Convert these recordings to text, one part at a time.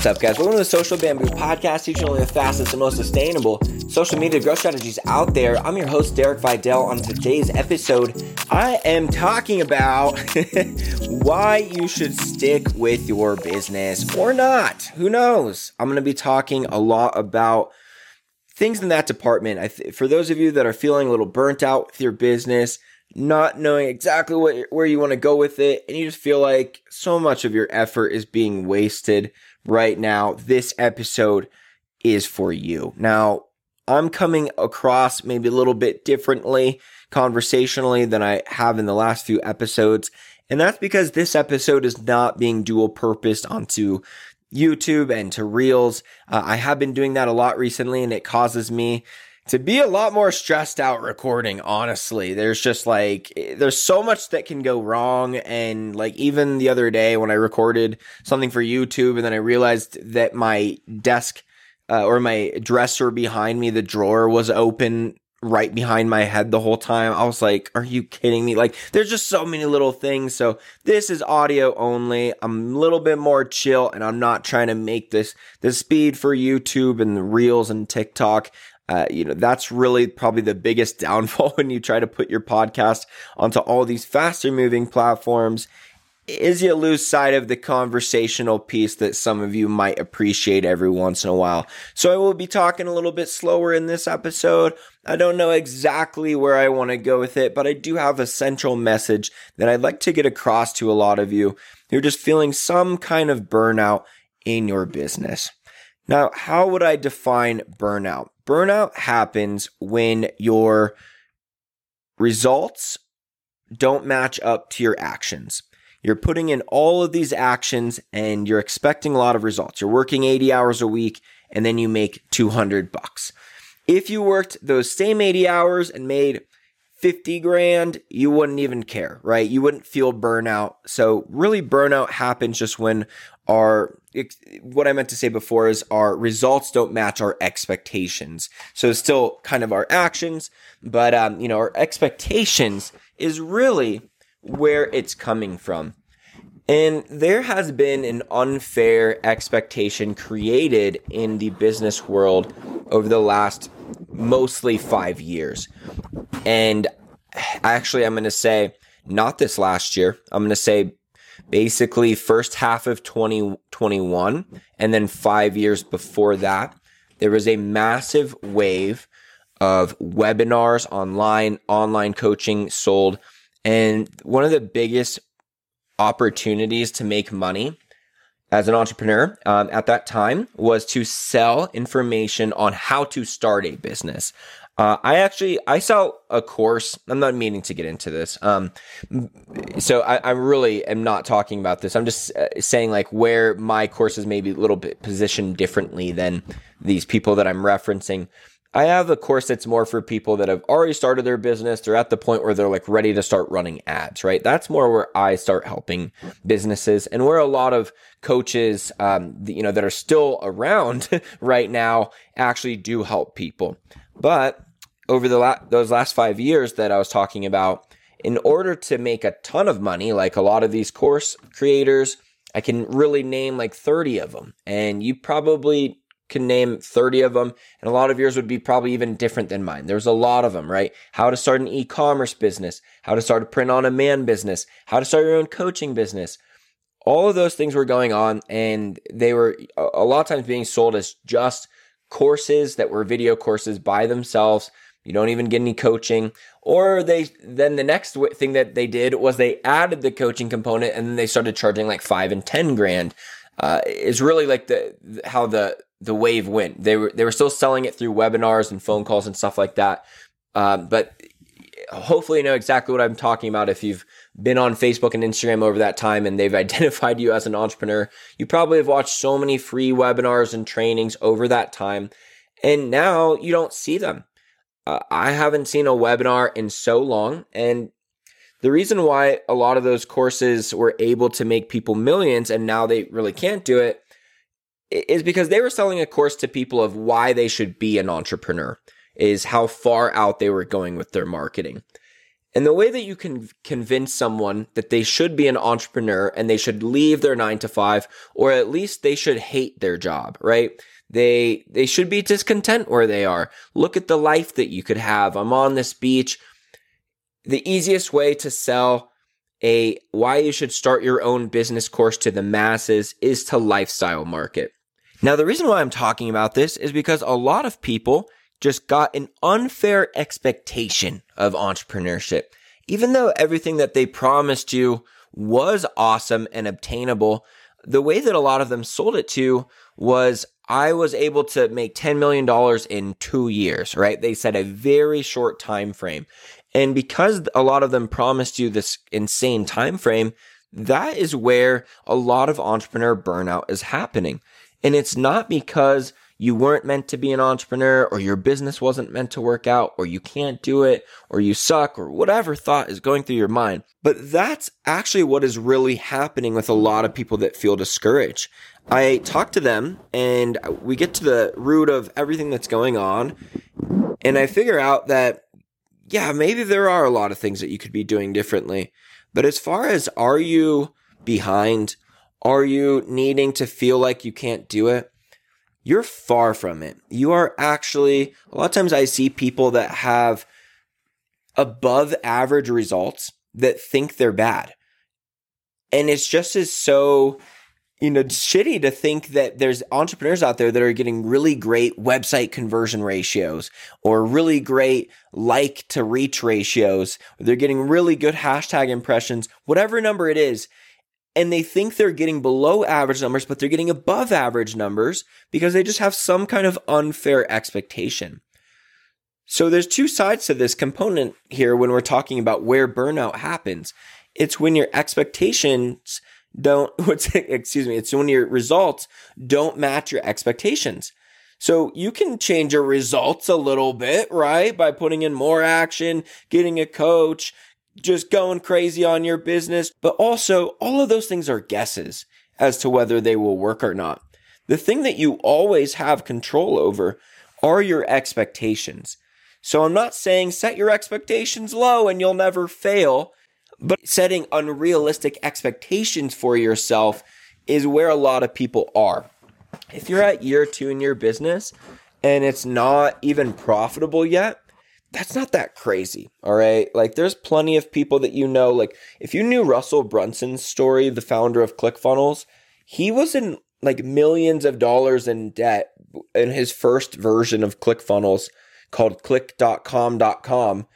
What's up, guys? Welcome to the Social Bamboo Podcast, teaching only the fastest and most sustainable social media growth strategies out there. I'm your host, Derek Videll. On today's episode, I am talking about why you should stick with your business or not. Who knows? I'm going to be talking a lot about things in that department. Th- for those of you that are feeling a little burnt out with your business, not knowing exactly what, where you want to go with it, and you just feel like so much of your effort is being wasted right now, this episode is for you. Now, I'm coming across maybe a little bit differently conversationally than I have in the last few episodes. And that's because this episode is not being dual purposed onto YouTube and to Reels. Uh, I have been doing that a lot recently and it causes me to be a lot more stressed out recording, honestly. There's just like, there's so much that can go wrong. And like, even the other day when I recorded something for YouTube and then I realized that my desk uh, or my dresser behind me, the drawer was open right behind my head the whole time. I was like, are you kidding me? Like, there's just so many little things. So this is audio only. I'm a little bit more chill and I'm not trying to make this the speed for YouTube and the reels and TikTok. Uh, you know, that's really probably the biggest downfall when you try to put your podcast onto all these faster moving platforms is you lose sight of the conversational piece that some of you might appreciate every once in a while. So I will be talking a little bit slower in this episode. I don't know exactly where I want to go with it, but I do have a central message that I'd like to get across to a lot of you who're just feeling some kind of burnout in your business. Now, how would I define burnout? Burnout happens when your results don't match up to your actions. You're putting in all of these actions and you're expecting a lot of results. You're working 80 hours a week and then you make 200 bucks. If you worked those same 80 hours and made 50 grand, you wouldn't even care, right? You wouldn't feel burnout. So really burnout happens just when our what I meant to say before is our results don't match our expectations. So it's still kind of our actions, but um, you know, our expectations is really where it's coming from. And there has been an unfair expectation created in the business world over the last mostly five years. And actually, I'm going to say not this last year. I'm going to say basically first half of 2021 and then five years before that. There was a massive wave of webinars online, online coaching sold and one of the biggest opportunities to make money as an entrepreneur um, at that time was to sell information on how to start a business. Uh, I actually I saw a course. I'm not meaning to get into this. Um, so I, I really am not talking about this. I'm just uh, saying like where my course is maybe a little bit positioned differently than these people that I'm referencing. I have a course that's more for people that have already started their business. They're at the point where they're like ready to start running ads, right? That's more where I start helping businesses and where a lot of coaches, um, you know, that are still around right now actually do help people. But over the la- those last five years that I was talking about, in order to make a ton of money, like a lot of these course creators, I can really name like 30 of them. And you probably can name 30 of them, and a lot of yours would be probably even different than mine. There's a lot of them, right? How to start an e commerce business, how to start a print on demand business, how to start your own coaching business. All of those things were going on, and they were a lot of times being sold as just courses that were video courses by themselves. You don't even get any coaching. Or they then the next thing that they did was they added the coaching component and then they started charging like five and 10 grand. Uh, is really like the how the the wave went. They were they were still selling it through webinars and phone calls and stuff like that. Um, but hopefully, you know exactly what I'm talking about. If you've been on Facebook and Instagram over that time and they've identified you as an entrepreneur, you probably have watched so many free webinars and trainings over that time, and now you don't see them. Uh, I haven't seen a webinar in so long, and the reason why a lot of those courses were able to make people millions and now they really can't do it is because they were selling a course to people of why they should be an entrepreneur, is how far out they were going with their marketing. And the way that you can convince someone that they should be an entrepreneur and they should leave their nine to five, or at least they should hate their job, right? They, they should be discontent where they are. Look at the life that you could have. I'm on this beach. The easiest way to sell a why you should start your own business course to the masses is to lifestyle market. Now, the reason why I'm talking about this is because a lot of people just got an unfair expectation of entrepreneurship. Even though everything that they promised you was awesome and obtainable, the way that a lot of them sold it to was I was able to make $10 million in two years, right? They said a very short time frame. And because a lot of them promised you this insane time frame, that is where a lot of entrepreneur burnout is happening. And it's not because you weren't meant to be an entrepreneur or your business wasn't meant to work out or you can't do it or you suck or whatever thought is going through your mind. But that's actually what is really happening with a lot of people that feel discouraged. I talk to them and we get to the root of everything that's going on and I figure out that yeah, maybe there are a lot of things that you could be doing differently. But as far as are you behind? Are you needing to feel like you can't do it? You're far from it. You are actually, a lot of times I see people that have above average results that think they're bad. And it's just as so, you know, shitty to think that there's entrepreneurs out there that are getting really great website conversion ratios or really great like to reach ratios. They're getting really good hashtag impressions, whatever number it is and they think they're getting below average numbers, but they're getting above average numbers because they just have some kind of unfair expectation. So there's two sides to this component here when we're talking about where burnout happens. It's when your expectations don't, excuse me, it's when your results don't match your expectations. So you can change your results a little bit, right? By putting in more action, getting a coach, just going crazy on your business. But also, all of those things are guesses as to whether they will work or not. The thing that you always have control over are your expectations. So I'm not saying set your expectations low and you'll never fail, but setting unrealistic expectations for yourself is where a lot of people are. If you're at year two in your business and it's not even profitable yet, that's not that crazy. All right. Like there's plenty of people that you know. Like if you knew Russell Brunson's story, the founder of ClickFunnels, he was in like millions of dollars in debt in his first version of ClickFunnels called click.com.com.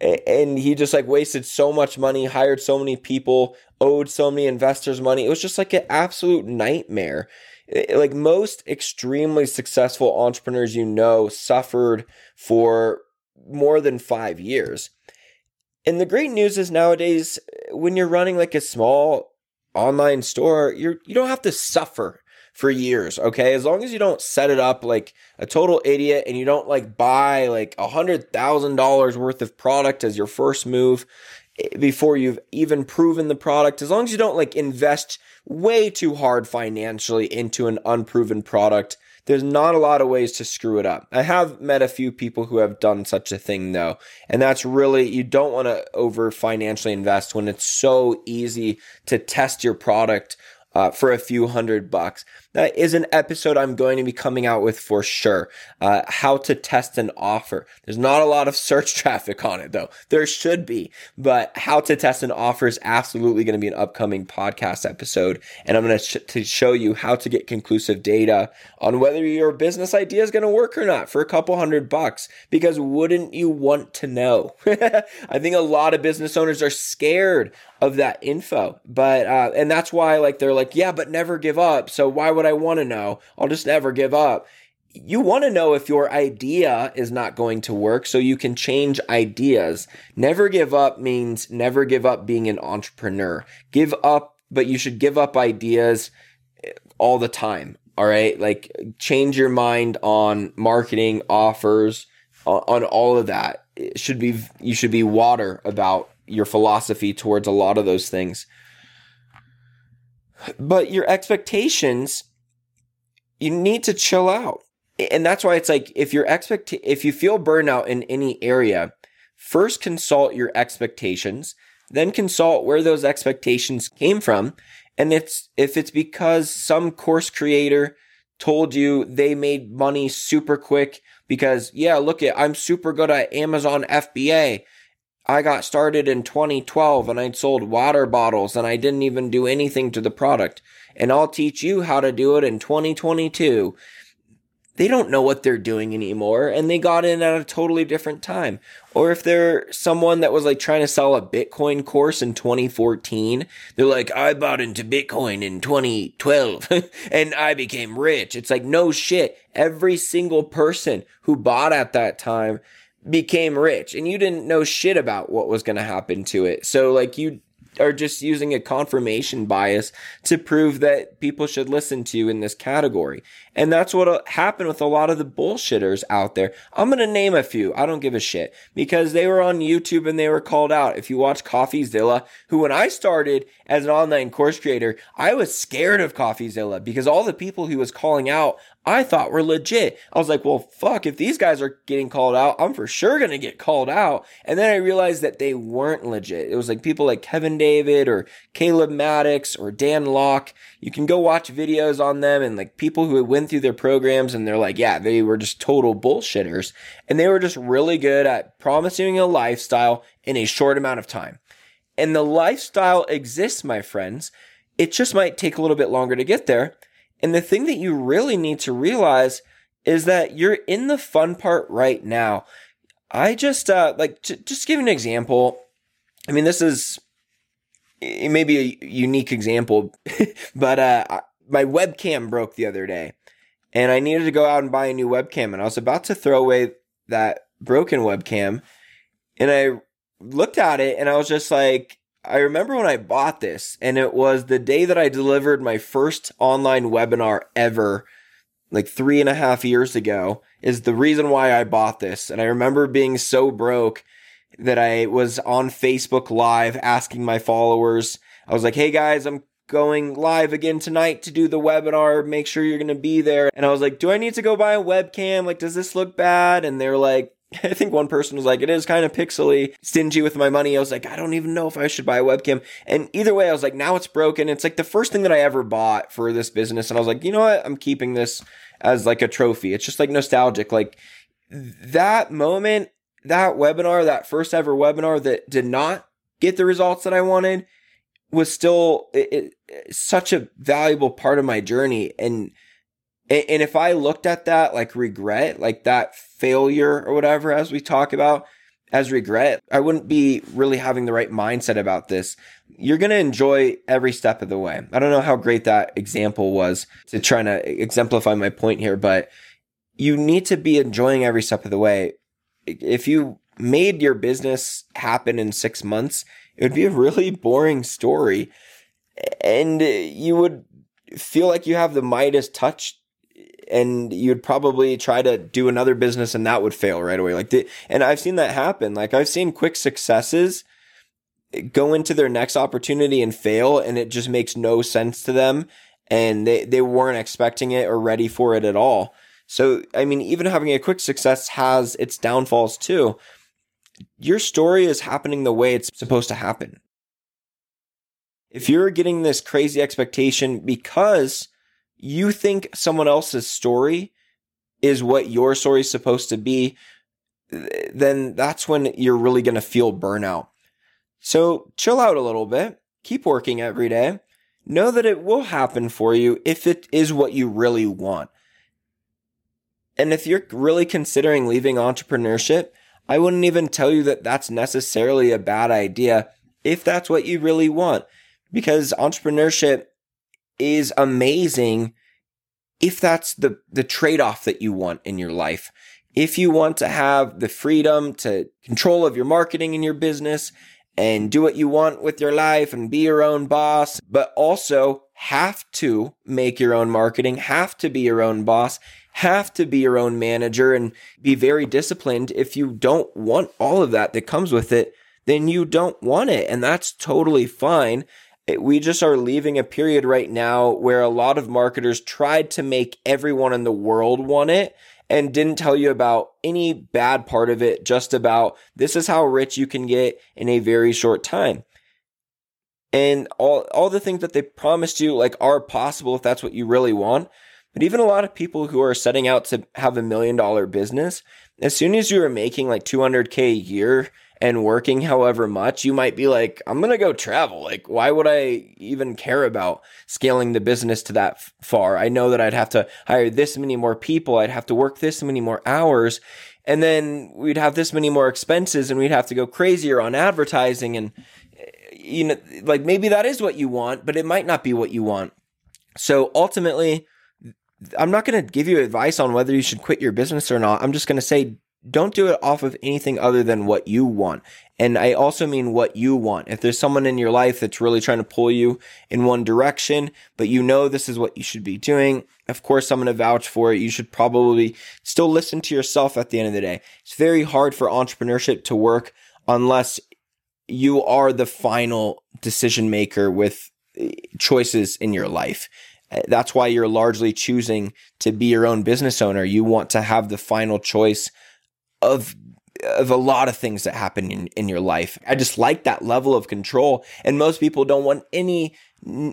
And he just like wasted so much money, hired so many people, owed so many investors money. It was just like an absolute nightmare. Like most extremely successful entrepreneurs you know suffered for more than five years. And the great news is nowadays, when you're running like a small online store, you're you don't have to suffer for years, okay? As long as you don't set it up like a total idiot and you don't like buy like a hundred thousand dollars worth of product as your first move eh, before you've even proven the product, as long as you don't like invest way too hard financially into an unproven product, there's not a lot of ways to screw it up. I have met a few people who have done such a thing though. And that's really, you don't want to over financially invest when it's so easy to test your product uh, for a few hundred bucks. That is an episode I'm going to be coming out with for sure. Uh, how to test an offer. There's not a lot of search traffic on it though. There should be, but how to test an offer is absolutely going to be an upcoming podcast episode. And I'm going sh- to show you how to get conclusive data on whether your business idea is going to work or not for a couple hundred bucks. Because wouldn't you want to know? I think a lot of business owners are scared of that info, but, uh, and that's why like they're like, yeah, but never give up. So why would I want to know? I'll just never give up. You want to know if your idea is not going to work so you can change ideas. Never give up means never give up being an entrepreneur. Give up, but you should give up ideas eh, all the time. All right. Like change your mind on marketing offers, on all of that. It should be, you should be water about your philosophy towards a lot of those things. But your expectations, you need to chill out. And that's why it's like if your expect if you feel burnout in any area, first consult your expectations, then consult where those expectations came from. And it's, if it's because some course creator told you they made money super quick because, yeah, look at, I'm super good at Amazon FBA. I got started in 2012 and I sold water bottles and I didn't even do anything to the product. And I'll teach you how to do it in 2022 they don't know what they're doing anymore and they got in at a totally different time. Or if they're someone that was like trying to sell a Bitcoin course in 2014, they're like, I bought into Bitcoin in 2012 and I became rich. It's like, no shit. Every single person who bought at that time became rich and you didn't know shit about what was going to happen to it. So like you are just using a confirmation bias to prove that people should listen to you in this category. And that's what uh, happened with a lot of the bullshitters out there. I'm going to name a few. I don't give a shit because they were on YouTube and they were called out. If you watch CoffeeZilla, who when I started as an online course creator, I was scared of CoffeeZilla because all the people he was calling out, I thought were legit. I was like, well, fuck, if these guys are getting called out, I'm for sure going to get called out. And then I realized that they weren't legit. It was like people like Kevin David or Caleb Maddox or Dan Lok. You can go watch videos on them and like people who went through their programs and they're like, yeah, they were just total bullshitters. And they were just really good at promising a lifestyle in a short amount of time. And the lifestyle exists, my friends. It just might take a little bit longer to get there. And the thing that you really need to realize is that you're in the fun part right now. I just, uh, like, to, just give an example. I mean, this is it may be a unique example, but, uh, my webcam broke the other day and I needed to go out and buy a new webcam and I was about to throw away that broken webcam and I looked at it and I was just like, I remember when I bought this, and it was the day that I delivered my first online webinar ever, like three and a half years ago, is the reason why I bought this. And I remember being so broke that I was on Facebook Live asking my followers, I was like, hey guys, I'm going live again tonight to do the webinar. Make sure you're going to be there. And I was like, do I need to go buy a webcam? Like, does this look bad? And they're like, I think one person was like, it is kind of pixely, stingy with my money. I was like, I don't even know if I should buy a webcam. And either way, I was like, now it's broken. It's like the first thing that I ever bought for this business. And I was like, you know what? I'm keeping this as like a trophy. It's just like nostalgic. Like that moment, that webinar, that first ever webinar that did not get the results that I wanted was still it, it, such a valuable part of my journey. And and if I looked at that like regret, like that failure or whatever, as we talk about, as regret, I wouldn't be really having the right mindset about this. You're going to enjoy every step of the way. I don't know how great that example was to try to exemplify my point here, but you need to be enjoying every step of the way. If you made your business happen in six months, it would be a really boring story. And you would feel like you have the Midas touch and you'd probably try to do another business and that would fail right away. Like the, and I've seen that happen. Like I've seen quick successes go into their next opportunity and fail and it just makes no sense to them and they, they weren't expecting it or ready for it at all. So, I mean, even having a quick success has its downfalls too. Your story is happening the way it's supposed to happen. If you're getting this crazy expectation because you think someone else's story is what your story is supposed to be, then that's when you're really going to feel burnout. So chill out a little bit, keep working every day. Know that it will happen for you if it is what you really want. And if you're really considering leaving entrepreneurship, I wouldn't even tell you that that's necessarily a bad idea if that's what you really want. Because entrepreneurship is amazing if that's the, the trade off that you want in your life. If you want to have the freedom to control of your marketing in your business and do what you want with your life and be your own boss, but also have to make your own marketing, have to be your own boss, have to be your own manager and be very disciplined. If you don't want all of that that comes with it, then you don't want it. And that's totally fine we just are leaving a period right now where a lot of marketers tried to make everyone in the world want it and didn't tell you about any bad part of it, just about this is how rich you can get in a very short time. And all, all the things that they promised you like are possible if that's what you really want. But even a lot of people who are setting out to have a million dollar business, as soon as you are making like 200K a year and working however much, you might be like, I'm going to go travel. Like, why would I even care about scaling the business to that far? I know that I'd have to hire this many more people. I'd have to work this many more hours. And then we'd have this many more expenses and we'd have to go crazier on advertising. And, eh, you know, like maybe that is what you want, but it might not be what you want. So ultimately, I'm not going to give you advice on whether you should quit your business or not. I'm just going to say don't do it off of anything other than what you want. And I also mean what you want. If there's someone in your life that's really trying to pull you in one direction, but you know this is what you should be doing, of course, I'm going to vouch for it. You should probably still listen to yourself at the end of the day. It's very hard for entrepreneurship to work unless you are the final decision maker with eh, choices in your life. Eh, that's why you're largely choosing to be your own business owner. You want to have the final choice of of a lot of things that happen in, in your life. I just like that level of control. And most people don't want any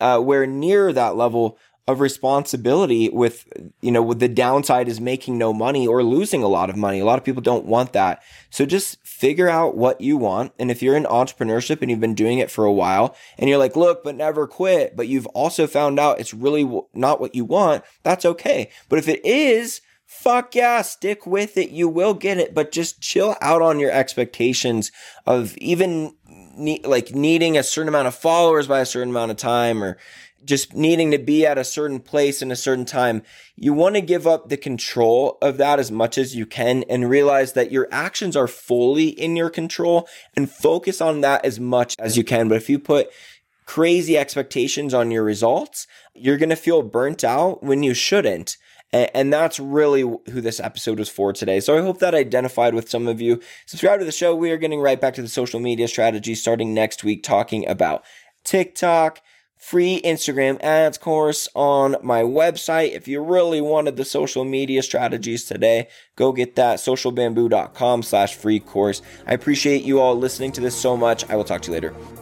uh, where near that level of responsibility with, you know, with the downside is making no money or losing a lot of money. A lot of people don't want that. So just figure out what you want. And if you're in entrepreneurship and you've been doing it for a while and you're like, look, but never quit, but you've also found out it's really not what you want, that's okay. But if it is, fuck yeah, stick with it. You will get it, but just chill out on your expectations of even ne- like needing a certain amount of followers by a certain amount of time or just needing to be at a certain place in a certain time. You want to give up the control of that as much as you can and realize that your actions are fully in your control and focus on that as much as you can. But if you put crazy expectations on your results, you're going to feel burnt out when you shouldn't. And that's really who this episode was for today. So I hope that identified with some of you. Subscribe to the show. We are getting right back to the social media strategy starting next week, talking about TikTok, free Instagram ads course on my website. If you really wanted the social media strategies today, go get that socialbamboo.com slash free course. I appreciate you all listening to this so much. I will talk to you later.